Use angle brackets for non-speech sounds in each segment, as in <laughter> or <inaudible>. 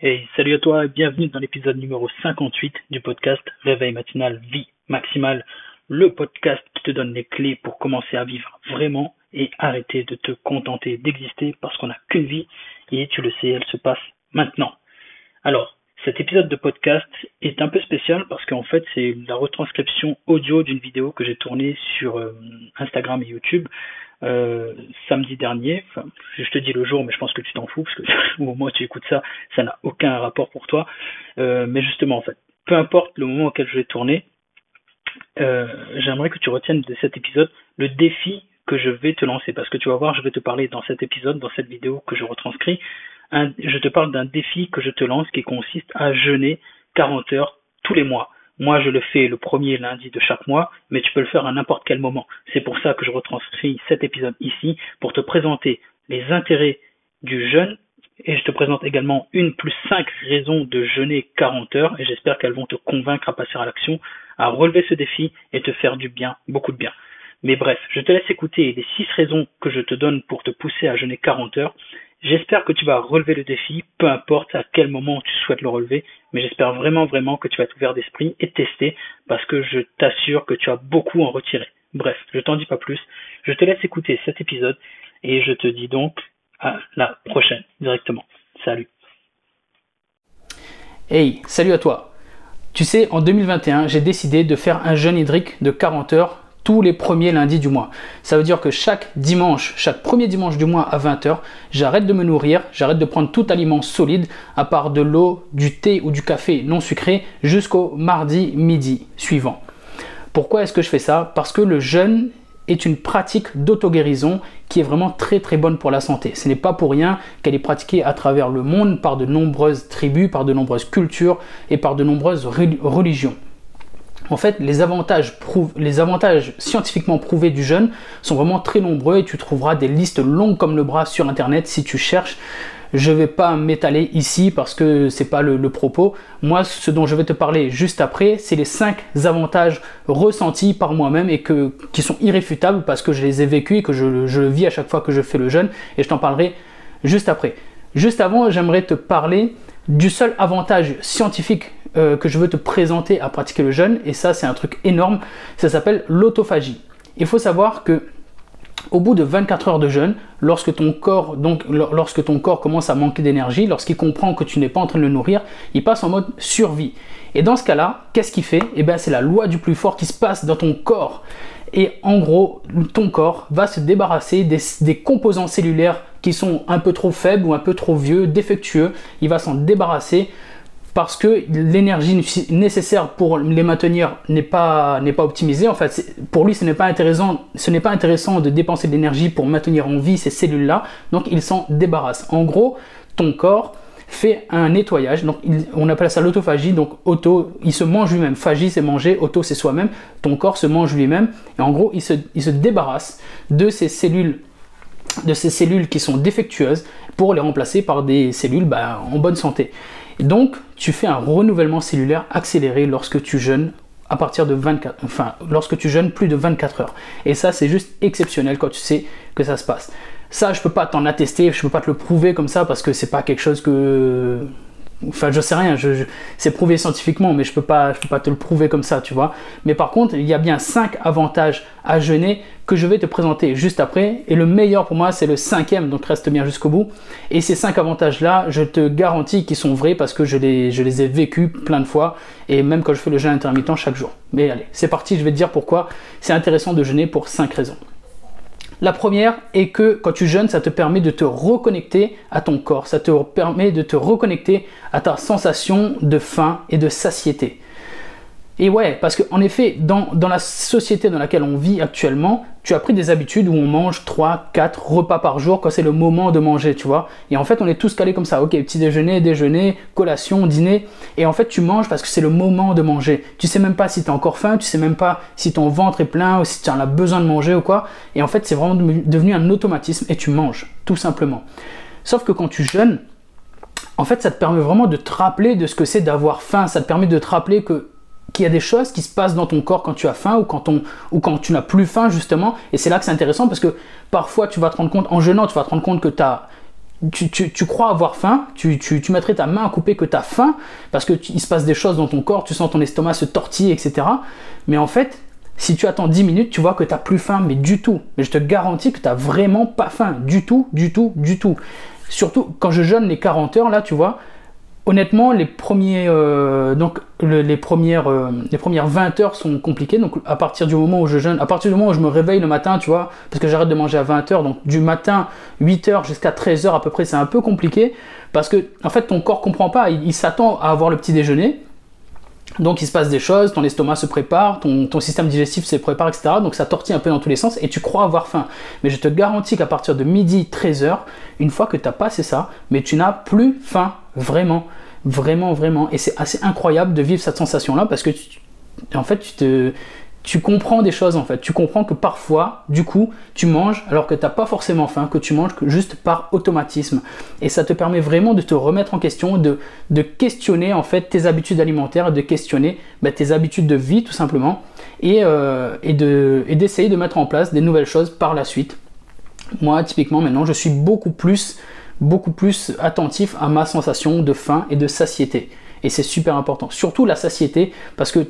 Hey, salut à toi et bienvenue dans l'épisode numéro 58 du podcast Réveil matinal Vie Maximale, le podcast qui te donne les clés pour commencer à vivre vraiment et arrêter de te contenter d'exister parce qu'on n'a qu'une vie et tu le sais, elle se passe maintenant. Alors, cet épisode de podcast est un peu spécial parce qu'en fait c'est la retranscription audio d'une vidéo que j'ai tournée sur euh, Instagram et YouTube euh, samedi dernier. Je te dis le jour, mais je pense que tu t'en fous parce que <laughs> au moment tu écoutes ça, ça n'a aucun rapport pour toi. Euh, mais justement, en fait, peu importe le moment auquel je vais tourner, euh, j'aimerais que tu retiennes de cet épisode le défi que je vais te lancer parce que tu vas voir, je vais te parler dans cet épisode, dans cette vidéo que je retranscris, je te parle d'un défi que je te lance qui consiste à jeûner 40 heures tous les mois. Moi, je le fais le premier lundi de chaque mois, mais tu peux le faire à n'importe quel moment. C'est pour ça que je retranscris cet épisode ici, pour te présenter les intérêts du jeûne, et je te présente également une plus cinq raisons de jeûner 40 heures, et j'espère qu'elles vont te convaincre à passer à l'action, à relever ce défi et te faire du bien, beaucoup de bien. Mais bref, je te laisse écouter les six raisons que je te donne pour te pousser à jeûner 40 heures, J'espère que tu vas relever le défi, peu importe à quel moment tu souhaites le relever, mais j'espère vraiment vraiment que tu vas être ouvert d'esprit et tester parce que je t'assure que tu as beaucoup en retirer. Bref, je t'en dis pas plus. Je te laisse écouter cet épisode et je te dis donc à la prochaine directement. Salut. Hey, salut à toi. Tu sais, en 2021, j'ai décidé de faire un jeûne hydrique de 40 heures tous les premiers lundis du mois. Ça veut dire que chaque dimanche, chaque premier dimanche du mois à 20h, j'arrête de me nourrir, j'arrête de prendre tout aliment solide, à part de l'eau, du thé ou du café non sucré, jusqu'au mardi midi suivant. Pourquoi est-ce que je fais ça? Parce que le jeûne est une pratique d'auto-guérison qui est vraiment très très bonne pour la santé. Ce n'est pas pour rien qu'elle est pratiquée à travers le monde par de nombreuses tribus, par de nombreuses cultures et par de nombreuses religions. En fait, les avantages, scientifiquement prouvés du jeûne sont vraiment très nombreux et tu trouveras des listes longues comme le bras sur internet si tu cherches. Je ne vais pas m'étaler ici parce que c'est pas le, propos. Moi, ce dont je vais te parler juste après, c'est les 5 avantages ressentis par moi-même et que, qui sont irréfutables parce que je les ai vécus et que je, je vis à chaque fois que je fais le jeûne et je t'en parlerai juste après. Juste avant, j'aimerais te parler du seul avantage scientifique euh, que je veux te présenter à pratiquer le jeûne, et ça c'est un truc énorme, ça s'appelle l'autophagie. Il faut savoir que au bout de 24 heures de jeûne, lorsque ton corps, commence à manquer d'énergie, lorsqu'il comprend que tu n'es pas en train de le nourrir, il passe en mode survie. Et dans ce cas-là, qu'est-ce qu'il fait? Eh bien, c'est la loi du plus fort qui se passe dans ton corps. Et en gros, ton corps va se débarrasser des composants cellulaires qui sont un peu trop faibles ou un peu trop vieux, défectueux. Il va s'en débarrasser parce que l'énergie nécessaire pour les maintenir n'est pas, n'est pas optimisée. En fait, pour lui, ce n'est pas intéressant, ce n'est pas intéressant de dépenser de l'énergie pour maintenir en vie ces cellules-là. Donc, il s'en débarrasse. En gros, ton corps fait un nettoyage. Donc, on appelle ça l'autophagie. Donc, auto, il se mange lui-même. Phagie, c'est manger. Auto, c'est soi-même. Ton corps se mange lui-même. Et en gros, il se, il se débarrasse de ces cellules de ces cellules qui sont défectueuses pour les remplacer par des cellules bah, en bonne santé. Donc, tu fais un renouvellement cellulaire accéléré lorsque tu jeûnes à partir de 24, enfin, lorsque tu jeûnes plus de 24 heures. Et ça, c'est juste exceptionnel quand tu sais que ça se passe. Ça, je peux pas t'en attester, je peux pas te le prouver comme ça parce que c'est pas quelque chose que Enfin, je sais rien, je, c'est prouvé scientifiquement, mais je peux pas, je peux pas te le prouver comme ça, tu vois. Mais par contre, il y a bien 5 avantages à jeûner que je vais te présenter juste après. Et le meilleur pour moi, c'est le cinquième, donc reste bien jusqu'au bout. Et ces 5 avantages-là, je te garantis qu'ils sont vrais parce que je les, je les ai vécus plein de fois. Et même quand je fais le jeûne intermittent chaque jour. Mais allez, c'est parti, je vais te dire pourquoi c'est intéressant de jeûner pour 5 raisons. La première est que quand tu jeûnes, ça te permet de te reconnecter à ton corps, ça te permet de te reconnecter à ta sensation de faim et de satiété. Et ouais, parce qu'en effet, dans, dans, la société dans laquelle on vit actuellement, tu as pris des habitudes où on mange 3, 4 repas par jour quand c'est le moment de manger, tu vois. Et en fait, on est tous calés comme ça. Ok, petit déjeuner, déjeuner, collation, dîner. Et en fait, tu manges parce que c'est le moment de manger. Tu sais même pas si tu as encore faim, tu sais même pas si ton ventre est plein ou si tu en as besoin de manger ou quoi. Et en fait, c'est vraiment devenu un automatisme et tu manges, tout simplement. Sauf que quand tu jeûnes, en fait, ça te permet vraiment de te rappeler de ce que c'est d'avoir faim. Ça te permet de te rappeler que qu'il y a des choses qui se passent dans ton corps quand tu as faim ou quand, ou quand tu n'as plus faim justement. Et c'est là que c'est intéressant parce que parfois tu vas te rendre compte, en jeûnant, tu vas te rendre compte que tu as tu, crois avoir faim, tu, tu, mettrais ta main à couper que tu as faim, parce qu'il se passe des choses dans ton corps, tu sens ton estomac se tortiller, etc. Mais en fait, si tu attends 10 minutes, tu vois que tu n'as plus faim, mais du tout. Mais je te garantis que tu n'as vraiment pas faim, du tout, du tout, du tout. Surtout quand je jeûne les 40 heures, là, tu vois, honnêtement, les, euh, premières, euh, les premières 20 heures sont compliquées. Donc, à partir du moment où je jeûne, à partir du moment où je me réveille le matin, tu vois, parce que j'arrête de manger à 20 heures, donc du matin 8 heures jusqu'à 13 heures à peu près, c'est un peu compliqué. Parce que, en fait, ton corps comprend pas. il s'attend à avoir le petit déjeuner. Donc il se passe des choses, ton estomac se prépare, ton, système digestif se prépare, etc. Donc ça tortille un peu dans tous les sens et tu crois avoir faim. Mais je te garantis qu'à partir de midi, 13h, une fois que tu as passé ça, mais tu n'as plus faim, vraiment, vraiment, vraiment. Et c'est assez incroyable de vivre cette sensation-là parce que en fait, tu tu comprends des choses en fait. Tu comprends que parfois, du coup, tu manges alors que tu n'as pas forcément faim, que tu manges juste par automatisme. Et ça te permet vraiment de te remettre en question, de, questionner en fait tes habitudes alimentaires, de questionner bah, tes habitudes de vie tout simplement, et, euh, et d'essayer de, de mettre en place des nouvelles choses par la suite. Moi, typiquement, maintenant, je suis beaucoup plus, beaucoup plus attentif à ma sensation de faim et de satiété. Et c'est super important. Surtout la satiété, parce que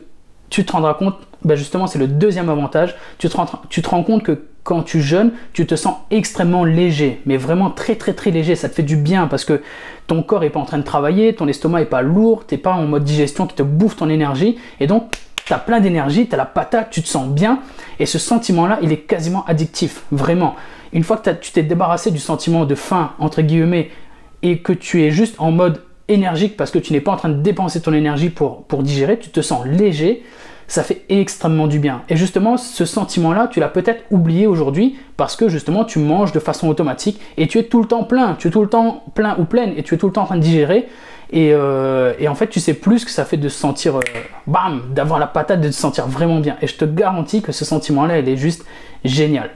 tu te rendras compte, ben justement c'est le deuxième avantage, tu te, rends, compte que quand tu jeûnes, tu te sens extrêmement léger, mais vraiment très très très léger, ça te fait du bien parce que ton corps est pas en train de travailler, ton estomac est pas lourd, t'es pas en mode digestion qui te bouffe ton énergie, et donc tu as plein d'énergie, tu as la patate, tu te sens bien, et ce sentiment-là, il est quasiment addictif, vraiment. Une fois que tu t'es débarrassé du sentiment de faim, entre guillemets, et que tu es juste en mode énergique parce que tu n'es pas en train de dépenser ton énergie pour, pour digérer, tu te sens léger, ça fait extrêmement du bien. Et justement, ce sentiment-là, tu l'as peut-être oublié aujourd'hui parce que justement, tu manges de façon automatique et tu es tout le temps plein, tu es tout le temps plein ou pleine et tu es tout le temps en train de digérer. Et, euh, et en fait, tu sais plus ce que ça fait de se sentir, euh, bam, d'avoir la patate, de te sentir vraiment bien. Et je te garantis que ce sentiment-là, il est juste génial.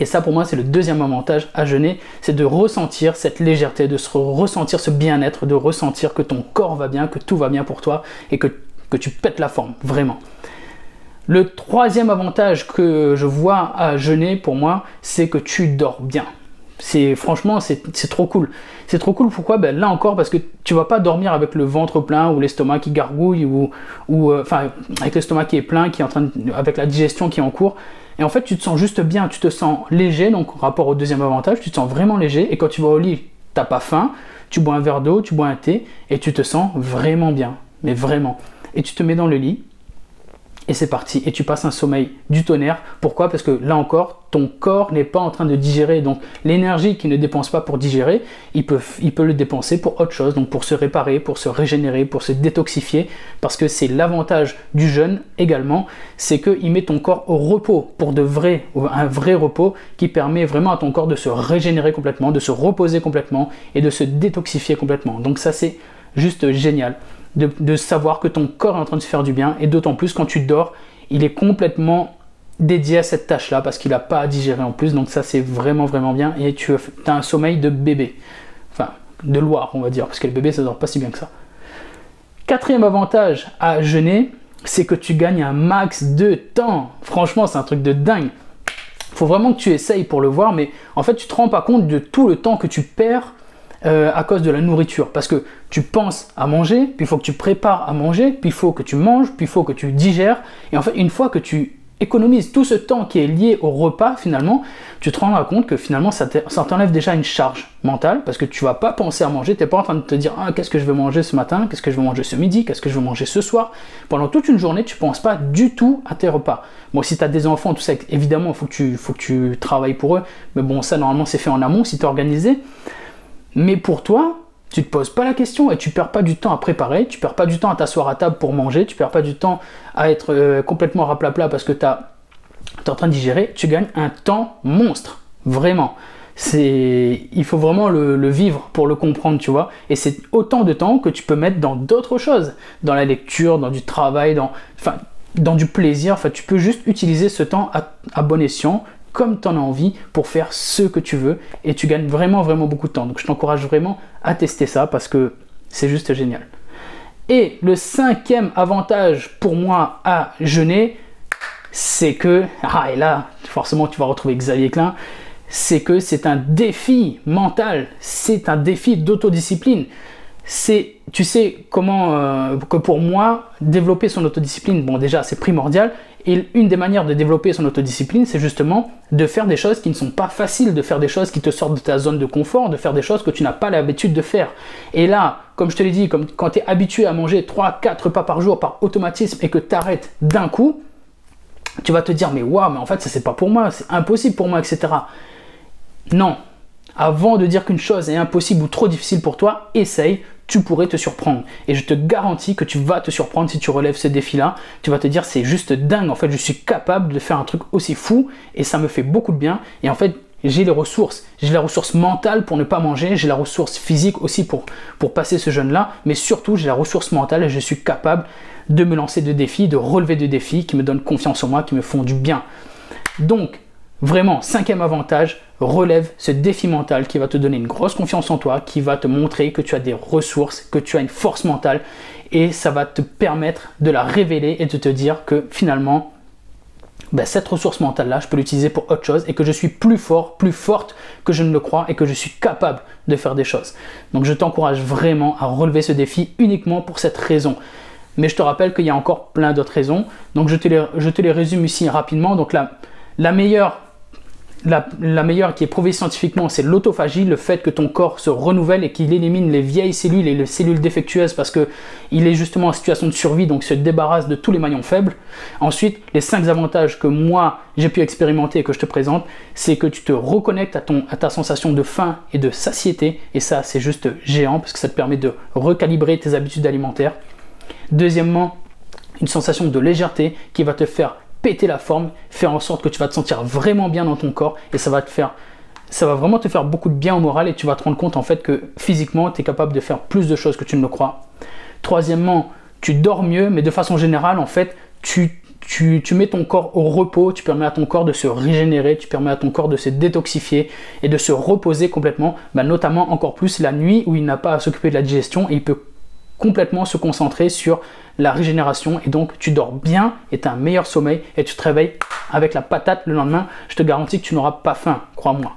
Et ça, pour moi, c'est le deuxième avantage à jeûner, c'est de ressentir cette légèreté, de se ressentir ce bien-être, de ressentir que ton corps va bien, que tout va bien pour toi et que tu pètes la forme, vraiment. Le troisième avantage que je vois à jeûner pour moi, c'est que tu dors bien. C'est franchement, c'est trop cool. C'est trop cool. Pourquoi? Ben, Là encore, parce que tu vas pas dormir avec le ventre plein ou l'estomac qui gargouille ou, ou euh, enfin avec l'estomac qui est plein, qui est en train avec la digestion qui est en cours. Et en fait, tu te sens juste bien, tu te sens léger, donc rapport au deuxième avantage, tu te sens vraiment léger. Et quand tu vas au lit, t'as pas faim, tu bois un verre d'eau, tu bois un thé, et tu te sens vraiment bien. Mais vraiment. Et tu te mets dans le lit, et c'est parti. Et tu passes un sommeil du tonnerre. Pourquoi? Parce que là encore, ton corps n'est pas en train de digérer. Donc l'énergie qu'il ne dépense pas pour digérer, il peut, le dépenser pour autre chose. Donc pour se réparer, pour se régénérer, pour se détoxifier. Parce que c'est l'avantage du jeûne également, c'est qu'il met ton corps au repos pour de vrai, un vrai repos qui permet vraiment à ton corps de se régénérer complètement, de se reposer complètement et de se détoxifier complètement. Donc ça c'est juste génial de, savoir que ton corps est en train de se faire du bien, et d'autant plus quand tu dors, il est complètement dédié à cette tâche-là parce qu'il n'a pas à digérer en plus, donc ça c'est vraiment vraiment bien, et tu as un sommeil de bébé, enfin de Loire on va dire, parce que le bébé ça dort pas si bien que ça. Quatrième avantage à jeûner, c'est que tu gagnes un max de temps. Franchement, c'est un truc de dingue. Faut vraiment que tu essayes pour le voir, mais en fait, tu te rends pas compte de tout le temps que tu perds euh, à cause de la nourriture. Parce que tu penses à manger, puis il faut que tu prépares à manger, puis il faut que tu manges, puis il faut que tu digères. Et en fait, une fois que tu économises tout ce temps qui est lié au repas, finalement, tu te rendras compte que finalement, ça t'enlève déjà une charge mentale, parce que tu vas pas penser à manger, tu n'es pas en train de te dire, ah, qu'est-ce que je vais manger ce matin, qu'est-ce que je vais manger ce midi, qu'est-ce que je vais manger ce soir. Pendant toute une journée, tu penses pas du tout à tes repas. Bon, si tu as des enfants, tout ça, évidemment, il faut, que tu, faut que tu travailles pour eux, mais bon, ça, normalement, c'est fait en amont, si tu es organisé. Mais pour toi, tu te poses pas la question et tu perds pas du temps à préparer, tu perds pas du temps à t'asseoir à table pour manger, tu perds pas du temps à être euh, complètement raplapla parce que tu es en train de digérer, tu gagnes un temps monstre, vraiment. C'est, il faut vraiment le, vivre pour le comprendre, tu vois. Et c'est autant de temps que tu peux mettre dans d'autres choses, dans la lecture, dans du travail, dans, dans du plaisir. Enfin, tu peux juste utiliser ce temps à bon escient comme tu en as envie pour faire ce que tu veux et tu gagnes vraiment vraiment beaucoup de temps. Donc je t'encourage vraiment à tester ça parce que c'est juste génial. Et le cinquième avantage pour moi à jeûner, c'est que, ah et là forcément tu vas retrouver Xavier Klein, c'est que c'est un défi mental, c'est un défi d'autodiscipline. Tu sais comment euh, que pour moi développer son autodiscipline, bon déjà c'est primordial, et une des manières de développer son autodiscipline, c'est justement de faire des choses qui ne sont pas faciles, de faire des choses qui te sortent de ta zone de confort, de faire des choses que tu n'as pas l'habitude de faire. Et là, comme je te l'ai dit, comme quand tu es habitué à manger 3-4 repas par jour par automatisme et que tu arrêtes d'un coup, tu vas te dire mais waouh, mais en fait ça c'est pas pour moi, c'est impossible pour moi, etc. Non. Avant de dire qu'une chose est impossible ou trop difficile pour toi, essaye, tu pourrais te surprendre. Et je te garantis que tu vas te surprendre si tu relèves ce défi-là. Tu vas te dire, c'est juste dingue. En fait, je suis capable de faire un truc aussi fou et ça me fait beaucoup de bien. Et en fait, j'ai les ressources. J'ai la ressource mentale pour ne pas manger. J'ai la ressource physique aussi pour, passer ce jeûne-là. Mais surtout, j'ai la ressource mentale et je suis capable de me lancer de défis, de relever de défis qui me donnent confiance en moi, qui me font du bien. Donc, Vraiment, cinquième avantage, relève ce défi mental qui va te donner une grosse confiance en toi, qui va te montrer que tu as des ressources, que tu as une force mentale, et ça va te permettre de la révéler et de te dire que finalement, ben, cette ressource mentale-là, je peux l'utiliser pour autre chose et que je suis plus fort, plus forte que je ne le crois et que je suis capable de faire des choses. Donc je t'encourage vraiment à relever ce défi uniquement pour cette raison. Mais je te rappelle qu'il y a encore plein d'autres raisons. Donc je te les, résume ici rapidement. Donc la meilleure la, meilleure qui est prouvée scientifiquement, c'est l'autophagie, le fait que ton corps se renouvelle et qu'il élimine les vieilles cellules et les cellules défectueuses parce qu'il est justement en situation de survie, donc se débarrasse de tous les maillons faibles. Ensuite, les cinq avantages que moi j'ai pu expérimenter et que je te présente, c'est que tu te reconnectes à, à ta sensation de faim et de satiété, et ça c'est juste géant parce que ça te permet de recalibrer tes habitudes alimentaires. Deuxièmement, une sensation de légèreté qui va te faire péter la forme, faire en sorte que tu vas te sentir vraiment bien dans ton corps et ça va te faire ça va vraiment te faire beaucoup de bien au moral et tu vas te rendre compte en fait que physiquement tu es capable de faire plus de choses que tu ne le crois. Troisièmement, tu dors mieux, mais de façon générale en fait tu, mets ton corps au repos, tu permets à ton corps de se régénérer, tu permets à ton corps de se détoxifier et de se reposer complètement, bah, notamment encore plus la nuit où il n'a pas à s'occuper de la digestion et il peut complètement se concentrer sur la régénération et donc tu dors bien et tu as un meilleur sommeil et tu te réveilles avec la patate le lendemain. Je te garantis que tu n'auras pas faim, crois-moi.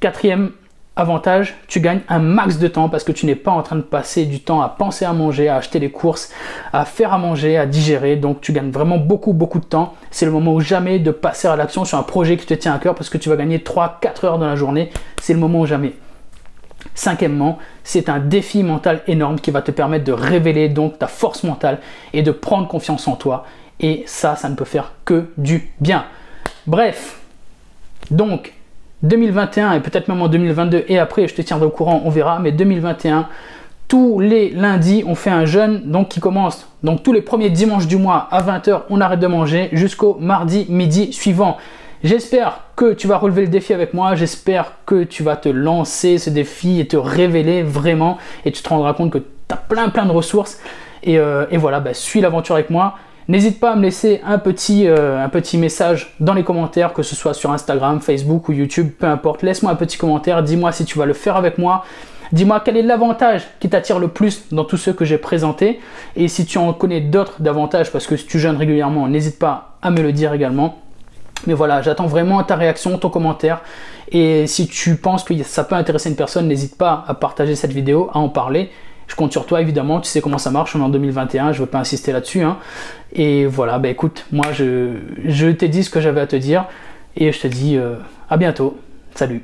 Quatrième avantage, tu gagnes un max de temps parce que tu n'es pas en train de passer du temps à penser à manger, à acheter les courses, à faire à manger, à digérer. Donc tu gagnes vraiment beaucoup beaucoup de temps. C'est le moment où jamais de passer à l'action sur un projet qui te tient à cœur parce que tu vas gagner 3-4 heures dans la journée. C'est le moment où jamais. Cinquièmement, c'est un défi mental énorme qui va te permettre de révéler donc ta force mentale et de prendre confiance en toi. Et ça, ça ne peut faire que du bien. Bref, donc 2021 et peut-être même en 2022 et après, je te tiendrai au courant, on verra. Mais 2021, tous les lundis, on fait un jeûne donc qui commence donc tous les premiers dimanches du mois à 20h, on arrête de manger jusqu'au mardi midi suivant. J'espère que tu vas relever le défi avec moi. J'espère que tu vas te lancer ce défi et te révéler vraiment. Et tu te rendras compte que tu as plein plein de ressources. Et, euh, voilà, bah, suis l'aventure avec moi. N'hésite pas à me laisser un petit, euh, un petit message dans les commentaires, que ce soit sur Instagram, Facebook ou YouTube, peu importe. Laisse-moi un petit commentaire. Dis-moi si tu vas le faire avec moi. Dis-moi quel est l'avantage qui t'attire le plus dans tous ceux que j'ai présentés. Et si tu en connais d'autres davantage, parce que si tu jeûnes régulièrement, n'hésite pas à me le dire également. Mais voilà, j'attends vraiment ta réaction, ton commentaire. Et si tu penses que ça peut intéresser une personne, n'hésite pas à partager cette vidéo, à en parler. Je compte sur toi évidemment, tu sais comment ça marche, on est en 2021, je ne veux pas insister là-dessus. Hein. Et voilà, bah écoute, moi je, t'ai dit ce que j'avais à te dire et je te dis euh, à bientôt. Salut